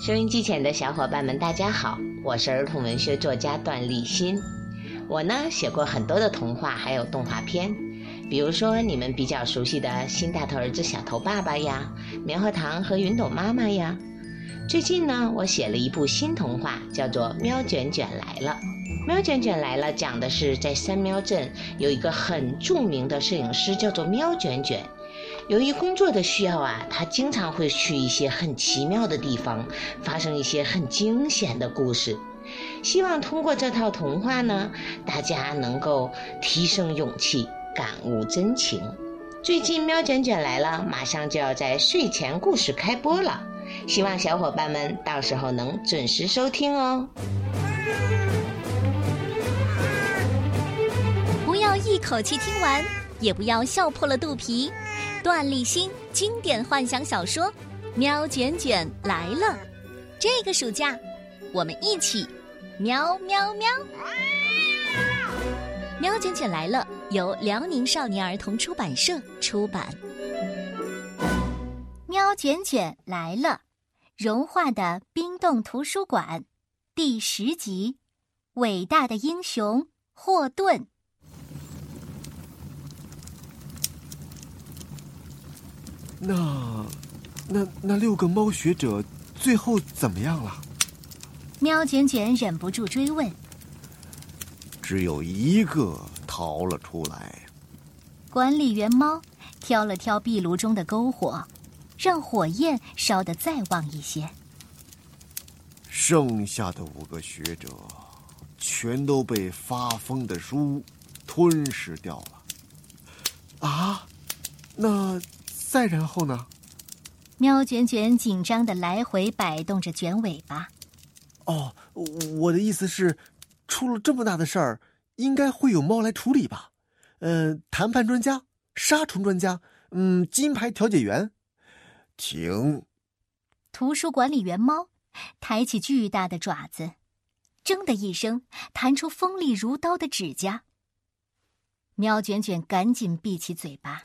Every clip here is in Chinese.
收音机前的小伙伴们，大家好，我是儿童文学作家段立新。我呢写过很多的童话，还有动画片，比如说你们比较熟悉的《新大头儿子小头爸爸》呀，《棉花糖和云朵妈妈》呀。最近呢，我写了一部新童话，叫做《喵卷卷来了》。《喵卷卷来了》讲的是在三喵镇有一个很著名的摄影师，叫做喵卷卷。由于工作的需要啊，他经常会去一些很奇妙的地方，发生一些很惊险的故事。希望通过这套童话呢，大家能够提升勇气，感悟真情。最近《喵卷卷来了》马上就要在睡前故事开播了，希望小伙伴们到时候能准时收听哦。不要一口气听完，也不要笑破了肚皮。段立新经典幻想小说《喵卷卷来了》，这个暑假我们一起喵喵喵！《喵卷卷来了》由辽宁少年儿童出版社出版。《喵卷卷来了》，融化的冰冻图书馆，第十集：伟大的英雄霍顿。那，那那六个猫学者最后怎么样了？喵卷卷忍不住追问。只有一个逃了出来。管理员猫挑了挑壁炉中的篝火，让火焰烧得再旺一些。剩下的五个学者，全都被发疯的书吞噬掉了。啊，那？再然后呢？喵卷卷紧张的来回摆动着卷尾巴。哦，我的意思是，出了这么大的事儿，应该会有猫来处理吧？呃，谈判专家、杀虫专家，嗯，金牌调解员。停！图书管理员猫抬起巨大的爪子，铮的一声弹出锋利如刀的指甲。喵卷卷赶紧闭起嘴巴。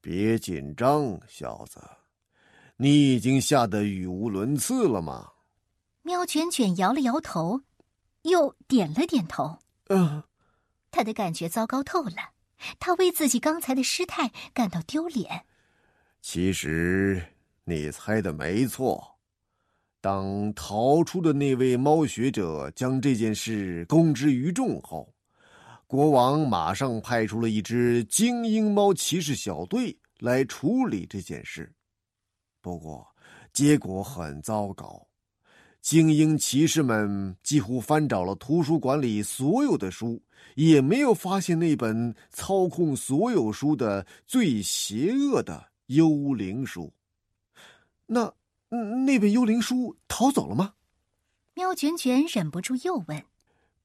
别紧张，小子，你已经吓得语无伦次了吗？喵卷卷摇了摇头，又点了点头。嗯，他的感觉糟糕透了，他为自己刚才的失态感到丢脸。其实你猜的没错，当逃出的那位猫学者将这件事公之于众后。国王马上派出了一支精英猫骑士小队来处理这件事，不过结果很糟糕。精英骑士们几乎翻找了图书馆里所有的书，也没有发现那本操控所有书的最邪恶的幽灵书。那那本幽灵书逃走了吗？喵卷卷忍不住又问：“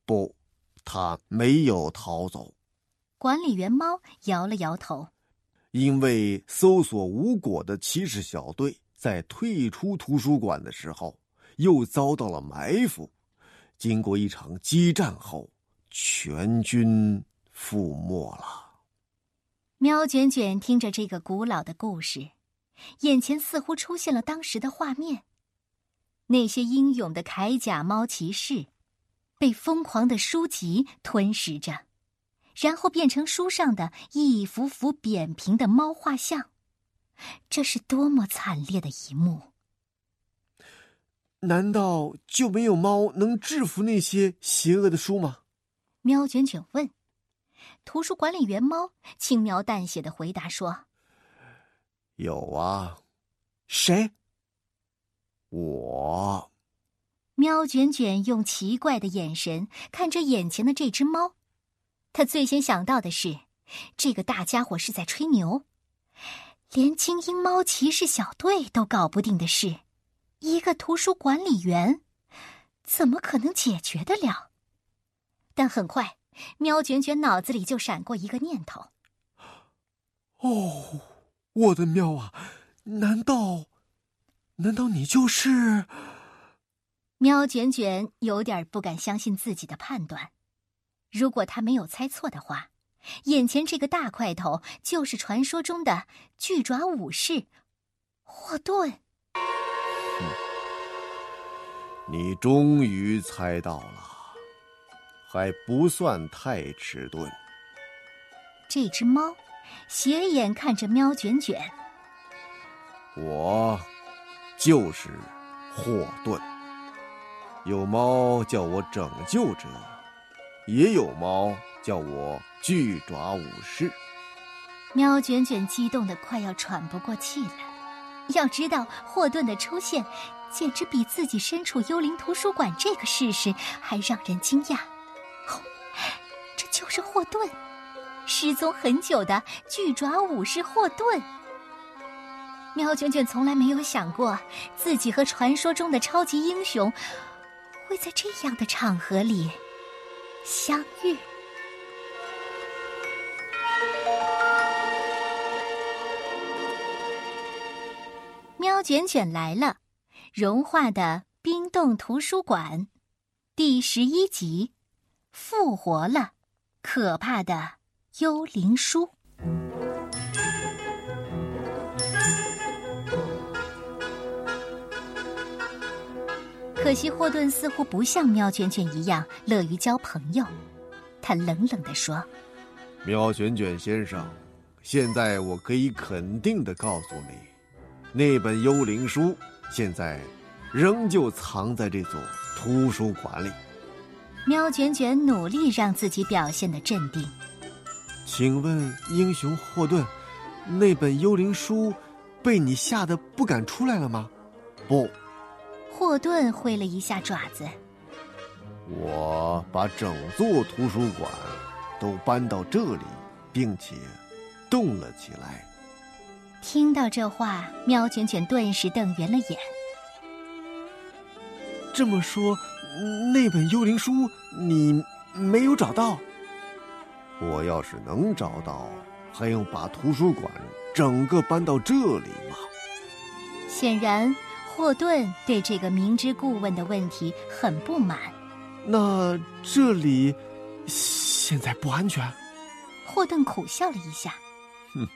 不。”他没有逃走，管理员猫摇了摇头。因为搜索无果的骑士小队在退出图书馆的时候，又遭到了埋伏。经过一场激战后，全军覆没了。喵卷卷听着这个古老的故事，眼前似乎出现了当时的画面：那些英勇的铠甲猫骑士。被疯狂的书籍吞噬着，然后变成书上的一幅幅扁平的猫画像，这是多么惨烈的一幕！难道就没有猫能制服那些邪恶的书吗？喵卷卷问。图书管理员猫轻描淡写的回答说：“有啊。”谁？我。喵卷卷用奇怪的眼神看着眼前的这只猫，他最先想到的是，这个大家伙是在吹牛，连精英猫骑士小队都搞不定的事，一个图书管理员怎么可能解决得了？但很快，喵卷卷脑子里就闪过一个念头：哦，我的喵啊，难道，难道你就是？喵卷卷有点不敢相信自己的判断，如果他没有猜错的话，眼前这个大块头就是传说中的巨爪武士霍顿。你终于猜到了，还不算太迟钝。这只猫斜眼看着喵卷卷，我就是霍顿。有猫叫我拯救者，也有猫叫我巨爪武士。喵卷卷激动的快要喘不过气来。要知道，霍顿的出现，简直比自己身处幽灵图书馆这个事实还让人惊讶。哦，这就是霍顿，失踪很久的巨爪武士霍顿。喵卷卷从来没有想过，自己和传说中的超级英雄会在这样的场合里相遇。喵卷卷来了，融化的冰冻图书馆，第十一集，复活了，可怕的幽灵书。可惜霍顿似乎不像喵卷卷一样乐于交朋友，他冷冷地说：“喵卷卷先生，现在我可以肯定的告诉你。”那本幽灵书现在仍旧藏在这座图书馆里。喵卷卷努力让自己表现的镇定。请问英雄霍顿，那本幽灵书被你吓得不敢出来了吗？不。霍顿挥了一下爪子。我把整座图书馆都搬到这里，并且动了起来。听到这话，喵卷卷顿时瞪圆了眼。这么说，那本幽灵书你没有找到？我要是能找到，还用把图书馆整个搬到这里吗？显然，霍顿对这个明知故问的问题很不满。那这里现在不安全？霍顿苦笑了一下。哼。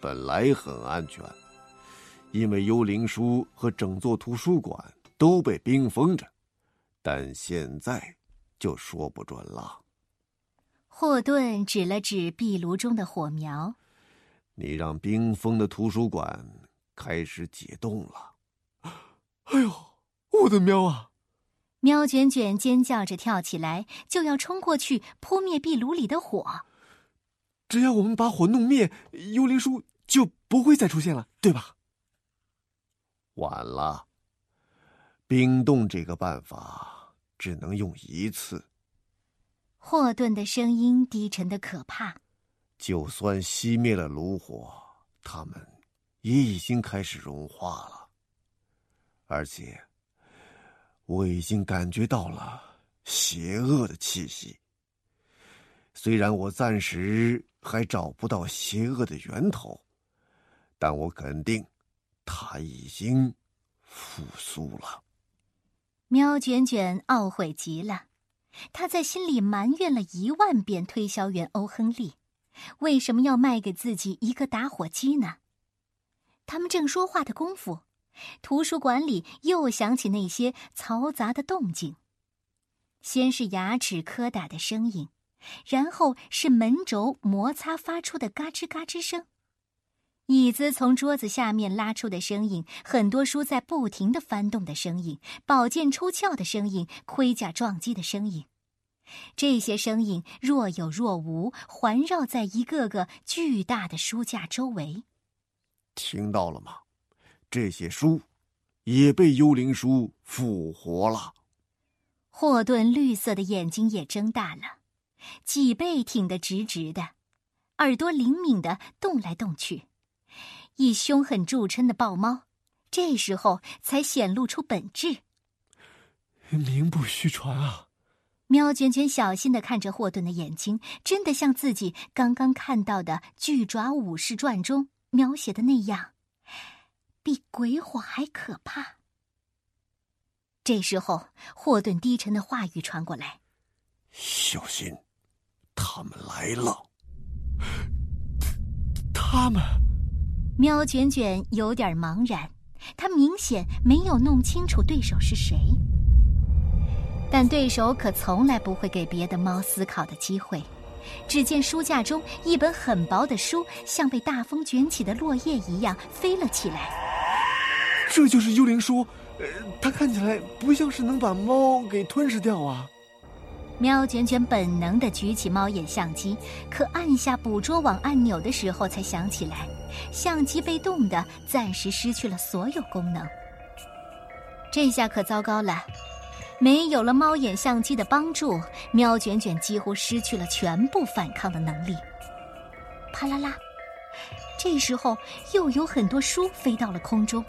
本来很安全，因为幽灵书和整座图书馆都被冰封着，但现在就说不准了。霍顿指了指壁炉中的火苗：“你让冰封的图书馆开始解冻了。”哎呦，我的喵啊！喵卷卷尖叫着跳起来，就要冲过去扑灭壁炉里的火。只要我们把火弄灭，幽灵书。就不会再出现了，对吧？晚了，冰冻这个办法只能用一次。霍顿的声音低沉的可怕。就算熄灭了炉火，他们也已经开始融化了，而且我已经感觉到了邪恶的气息。虽然我暂时还找不到邪恶的源头。但我肯定，他已经复苏了。喵卷卷懊悔极了，他在心里埋怨了一万遍推销员欧亨利，为什么要卖给自己一个打火机呢？他们正说话的功夫，图书馆里又响起那些嘈杂的动静，先是牙齿磕打的声音，然后是门轴摩擦发出的嘎吱嘎吱声。椅子从桌子下面拉出的声音，很多书在不停的翻动的声音，宝剑出鞘的声音，盔甲撞击的声音，这些声音若有若无，环绕在一个个巨大的书架周围。听到了吗？这些书也被幽灵书复活了。霍顿绿色的眼睛也睁大了，脊背挺得直直的，耳朵灵敏的动来动去。以凶狠著称的豹猫，这时候才显露出本质。名不虚传啊！喵卷卷小心的看着霍顿的眼睛，真的像自己刚刚看到的《巨爪武士传》中描写的那样，比鬼火还可怕。这时候，霍顿低沉的话语传过来：“小心，他们来了。他们。”喵卷卷有点茫然，他明显没有弄清楚对手是谁。但对手可从来不会给别的猫思考的机会。只见书架中一本很薄的书，像被大风卷起的落叶一样飞了起来。这就是幽灵书，呃，它看起来不像是能把猫给吞噬掉啊。喵卷卷本能的举起猫眼相机，可按下捕捉网按钮的时候，才想起来，相机被冻的暂时失去了所有功能。这下可糟糕了，没有了猫眼相机的帮助，喵卷卷几乎失去了全部反抗的能力。啪啦啦，这时候又有很多书飞到了空中。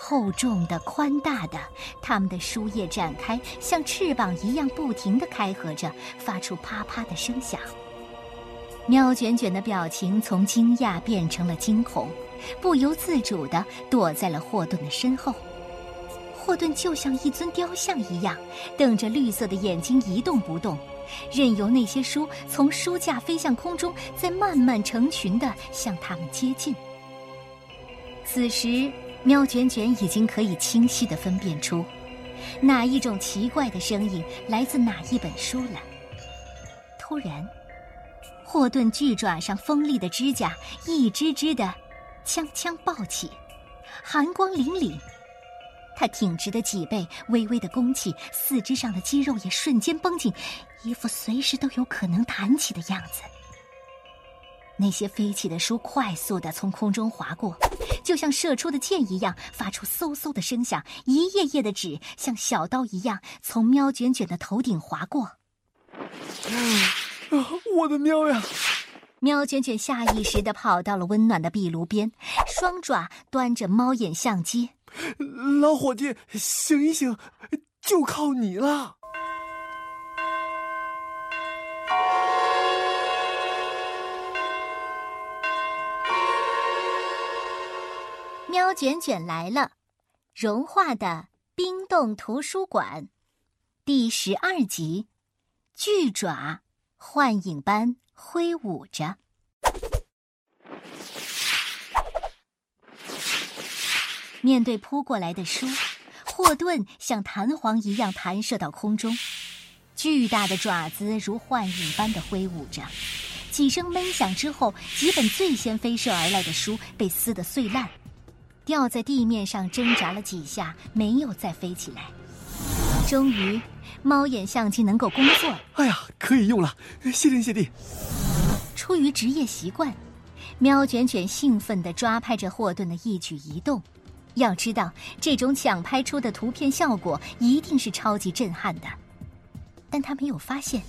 厚重的、宽大的，它们的书页展开，像翅膀一样不停地开合着，发出啪啪的声响。喵卷卷的表情从惊讶变成了惊恐，不由自主地躲在了霍顿的身后。霍顿就像一尊雕像一样，瞪着绿色的眼睛一动不动，任由那些书从书架飞向空中，再慢慢成群地向他们接近。此时。喵卷卷已经可以清晰的分辨出，哪一种奇怪的声音来自哪一本书了。突然，霍顿巨爪上锋利的指甲一只只的锵锵爆起，寒光凛凛。他挺直的脊背微微的弓起，四肢上的肌肉也瞬间绷紧，一副随时都有可能弹起的样子。那些飞起的书快速的从空中划过。就像射出的箭一样，发出嗖嗖的声响。一页页的纸像小刀一样从喵卷卷的头顶划过。啊，我的喵呀！喵卷卷下意识的跑到了温暖的壁炉边，双爪端着猫眼相机。老伙计，醒一醒，就靠你了。喵卷卷来了，融化的冰冻图书馆，第十二集，巨爪幻影般挥舞着。面对扑过来的书，霍顿像弹簧一样弹射到空中，巨大的爪子如幻影般的挥舞着。几声闷响之后，几本最先飞射而来的书被撕得碎烂。掉在地面上挣扎了几下，没有再飞起来。终于，猫眼相机能够工作了。哎呀，可以用了！谢天谢地。出于职业习惯，喵卷卷兴奋地抓拍着霍顿的一举一动。要知道，这种抢拍出的图片效果一定是超级震撼的。但他没有发现。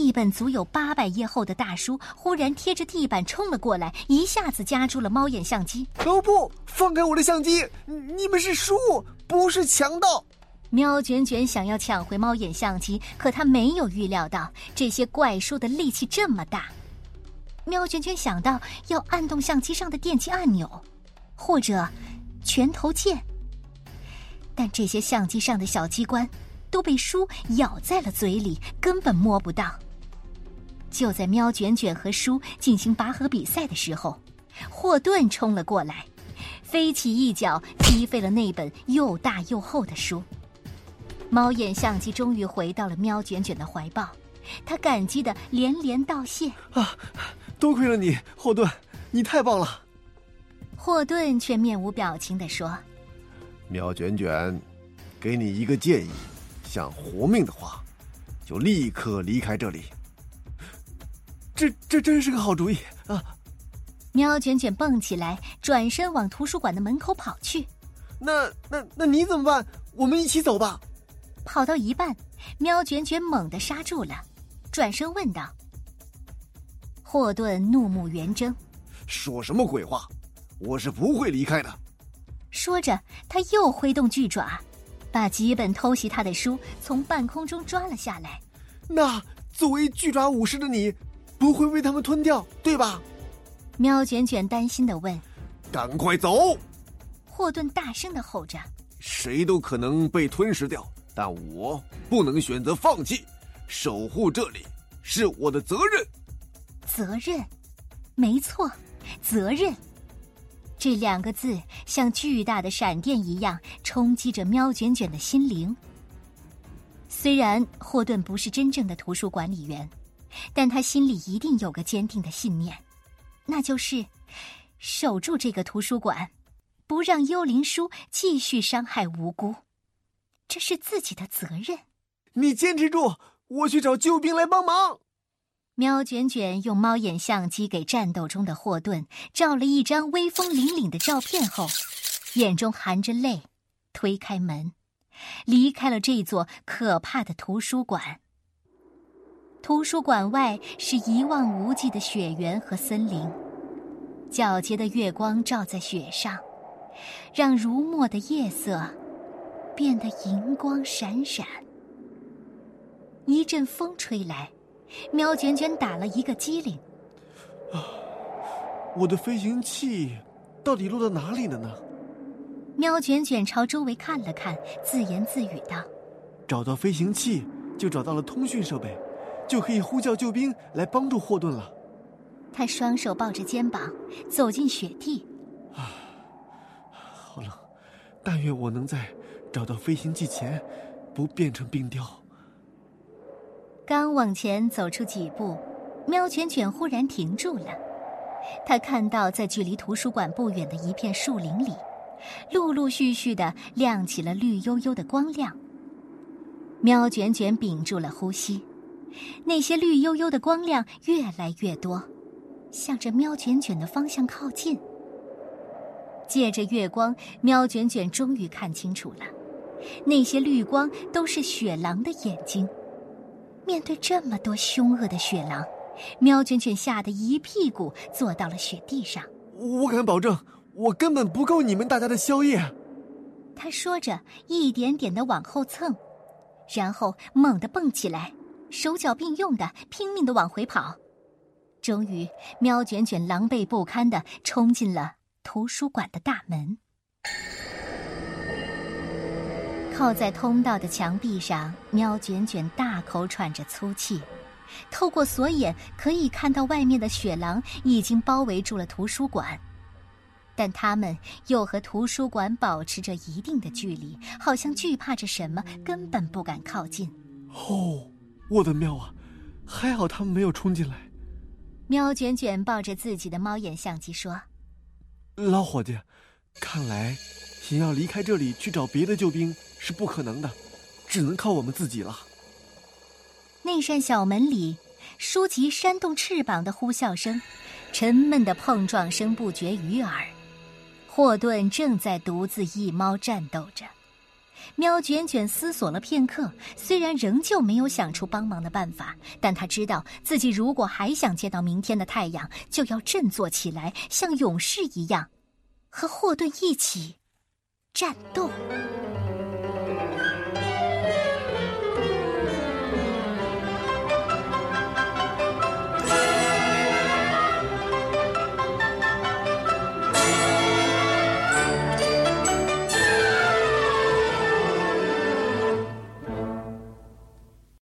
一本足有八百页厚的大书忽然贴着地板冲了过来，一下子夹住了猫眼相机。哦不，放开我的相机！你们是书，不是强盗！喵卷卷想要抢回猫眼相机，可他没有预料到这些怪书的力气这么大。喵卷卷想到要按动相机上的电击按钮，或者拳头键，但这些相机上的小机关。都被书咬在了嘴里，根本摸不到。就在喵卷卷和书进行拔河比赛的时候，霍顿冲了过来，飞起一脚踢飞了那本又大又厚的书。猫眼相机终于回到了喵卷卷的怀抱，他感激的连连道谢：“啊，多亏了你，霍顿，你太棒了。”霍顿却面无表情的说：“喵卷卷，给你一个建议。”想活命的话，就立刻离开这里。这这真是个好主意啊！喵卷卷蹦起来，转身往图书馆的门口跑去。那那那你怎么办？我们一起走吧。跑到一半，喵卷卷猛地刹住了，转身问道：“霍顿，怒目圆睁，说什么鬼话？我是不会离开的。”说着，他又挥动巨爪。把几本偷袭他的书从半空中抓了下来。那作为巨爪武士的你，不会被他们吞掉，对吧？喵卷卷担心的问。赶快走！霍顿大声的吼着。谁都可能被吞噬掉，但我不能选择放弃。守护这里是我的责任。责任，没错，责任。这两个字像巨大的闪电一样冲击着喵卷卷的心灵。虽然霍顿不是真正的图书管理员，但他心里一定有个坚定的信念，那就是守住这个图书馆，不让幽灵书继续伤害无辜，这是自己的责任。你坚持住，我去找救兵来帮忙。喵卷卷用猫眼相机给战斗中的霍顿照了一张威风凛凛的照片后，眼中含着泪，推开门，离开了这座可怕的图书馆。图书馆外是一望无际的雪原和森林，皎洁的月光照在雪上，让如墨的夜色变得银光闪闪。一阵风吹来。喵卷卷打了一个激灵，啊！我的飞行器到底落到哪里了呢？喵卷卷朝周围看了看，自言自语道：“找到飞行器，就找到了通讯设备，就可以呼叫救兵来帮助霍顿了。”他双手抱着肩膀，走进雪地。啊，好冷！但愿我能在找到飞行器前，不变成冰雕。刚往前走出几步，喵卷卷忽然停住了。他看到，在距离图书馆不远的一片树林里，陆陆续续的亮起了绿油油的光亮。喵卷卷屏住了呼吸，那些绿油油的光亮越来越多，向着喵卷卷的方向靠近。借着月光，喵卷卷终于看清楚了，那些绿光都是雪狼的眼睛。面对这么多凶恶的雪狼，喵卷卷吓得一屁股坐到了雪地上。我敢保证，我根本不够你们大家的宵夜。他说着，一点点的往后蹭，然后猛地蹦起来，手脚并用的拼命的往回跑。终于，喵卷卷狼狈不堪的冲进了图书馆的大门。靠在通道的墙壁上，喵卷卷大口喘着粗气，透过锁眼可以看到外面的雪狼已经包围住了图书馆，但他们又和图书馆保持着一定的距离，好像惧怕着什么，根本不敢靠近。哦，我的喵啊！还好他们没有冲进来。喵卷卷抱着自己的猫眼相机说：“老伙计，看来想要离开这里去找别的救兵。”是不可能的，只能靠我们自己了。那扇小门里，书籍扇动翅膀的呼啸声，沉闷的碰撞声不绝于耳。霍顿正在独自一猫战斗着。喵卷卷思索了片刻，虽然仍旧没有想出帮忙的办法，但他知道自己如果还想见到明天的太阳，就要振作起来，像勇士一样，和霍顿一起战斗。